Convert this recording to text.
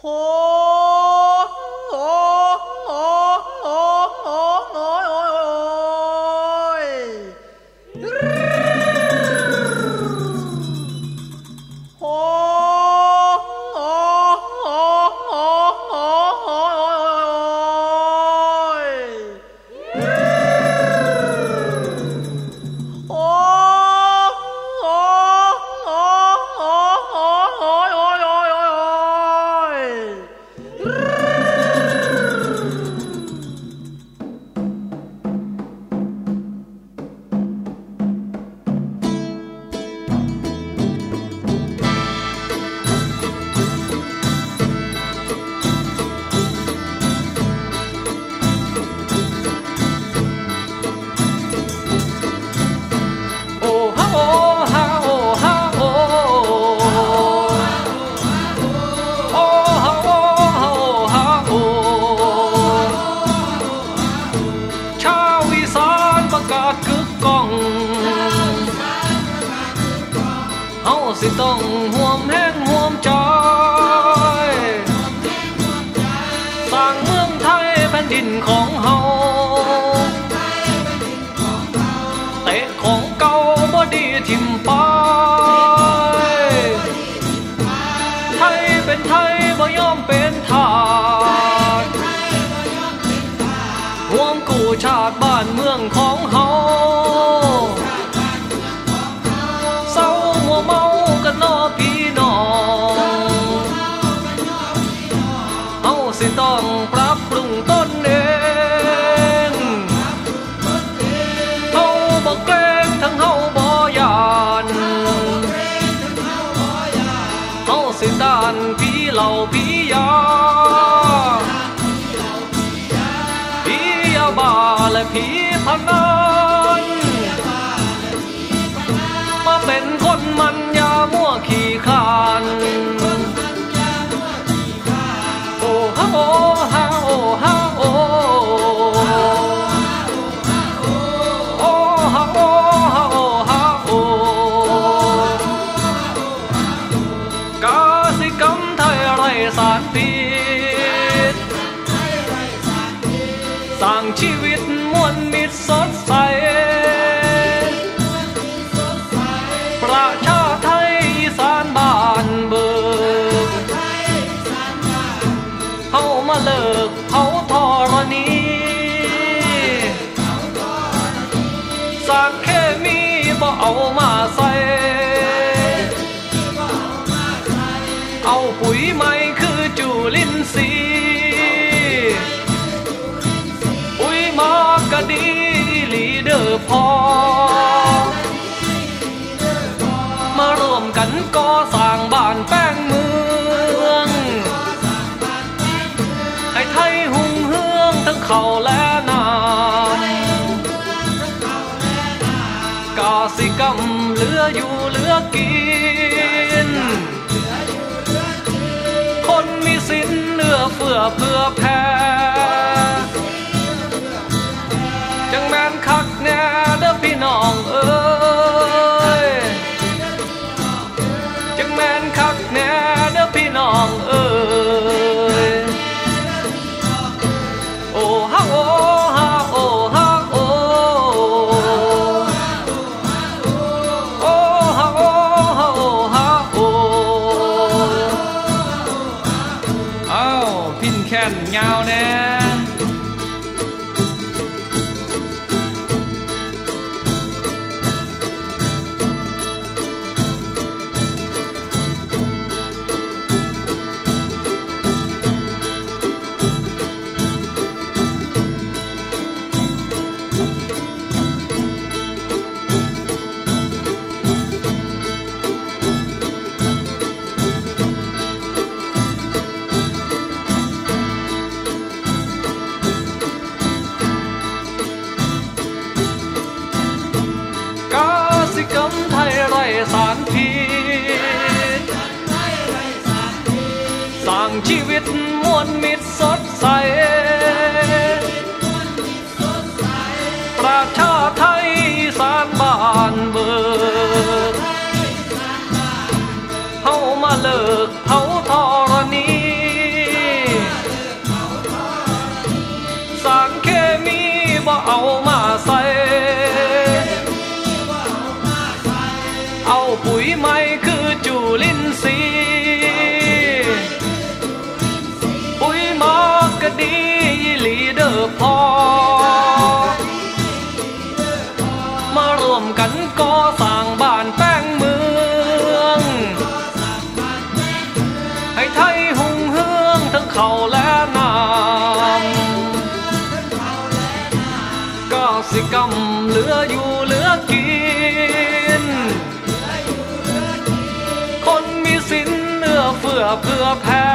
ほ。 กาศกึกก้องเฮาสิต้องห่วมแห้งห่วมใจส วงกู้ชาติบ้านเมืองของเฮาเศร้ามัวเมากันนอพี่น้องเฮาสิต้องปรับปรุงต้นเองเฮาบ่เกรงทั้งเฮาบ่ยานเฮาสิต้านผีเหล่าผียาผี นันมาเป็นคนมันอยามั่วขี้ขานโอ้ฮะโอ้ฮะโอ้ฮะโอ้โอ้ฮะโอ้ฮะโอ้ฮะโอ้กาสิกรรมไทยไรสารพิษสร้างชีวิตมวลมิตรสด ใส ประชาไทยอีสานบ้านเบิกเฮามาเลิกเขาทรณีสารเคมีบ่เอามา สิกรรมเหลืออยู่เหลือกิน คนมีสินเหลือเฟือเพื่อแพ้จังแม่นคักแน่ งชีวิตมวลมิตรสดใส ประชาไทยสานบ้านเบิกเฮามาเลิกเฮาำเหลืออยู่เหลือกิน คนมีสินเนื้อเฟื่อเพื่อแพ้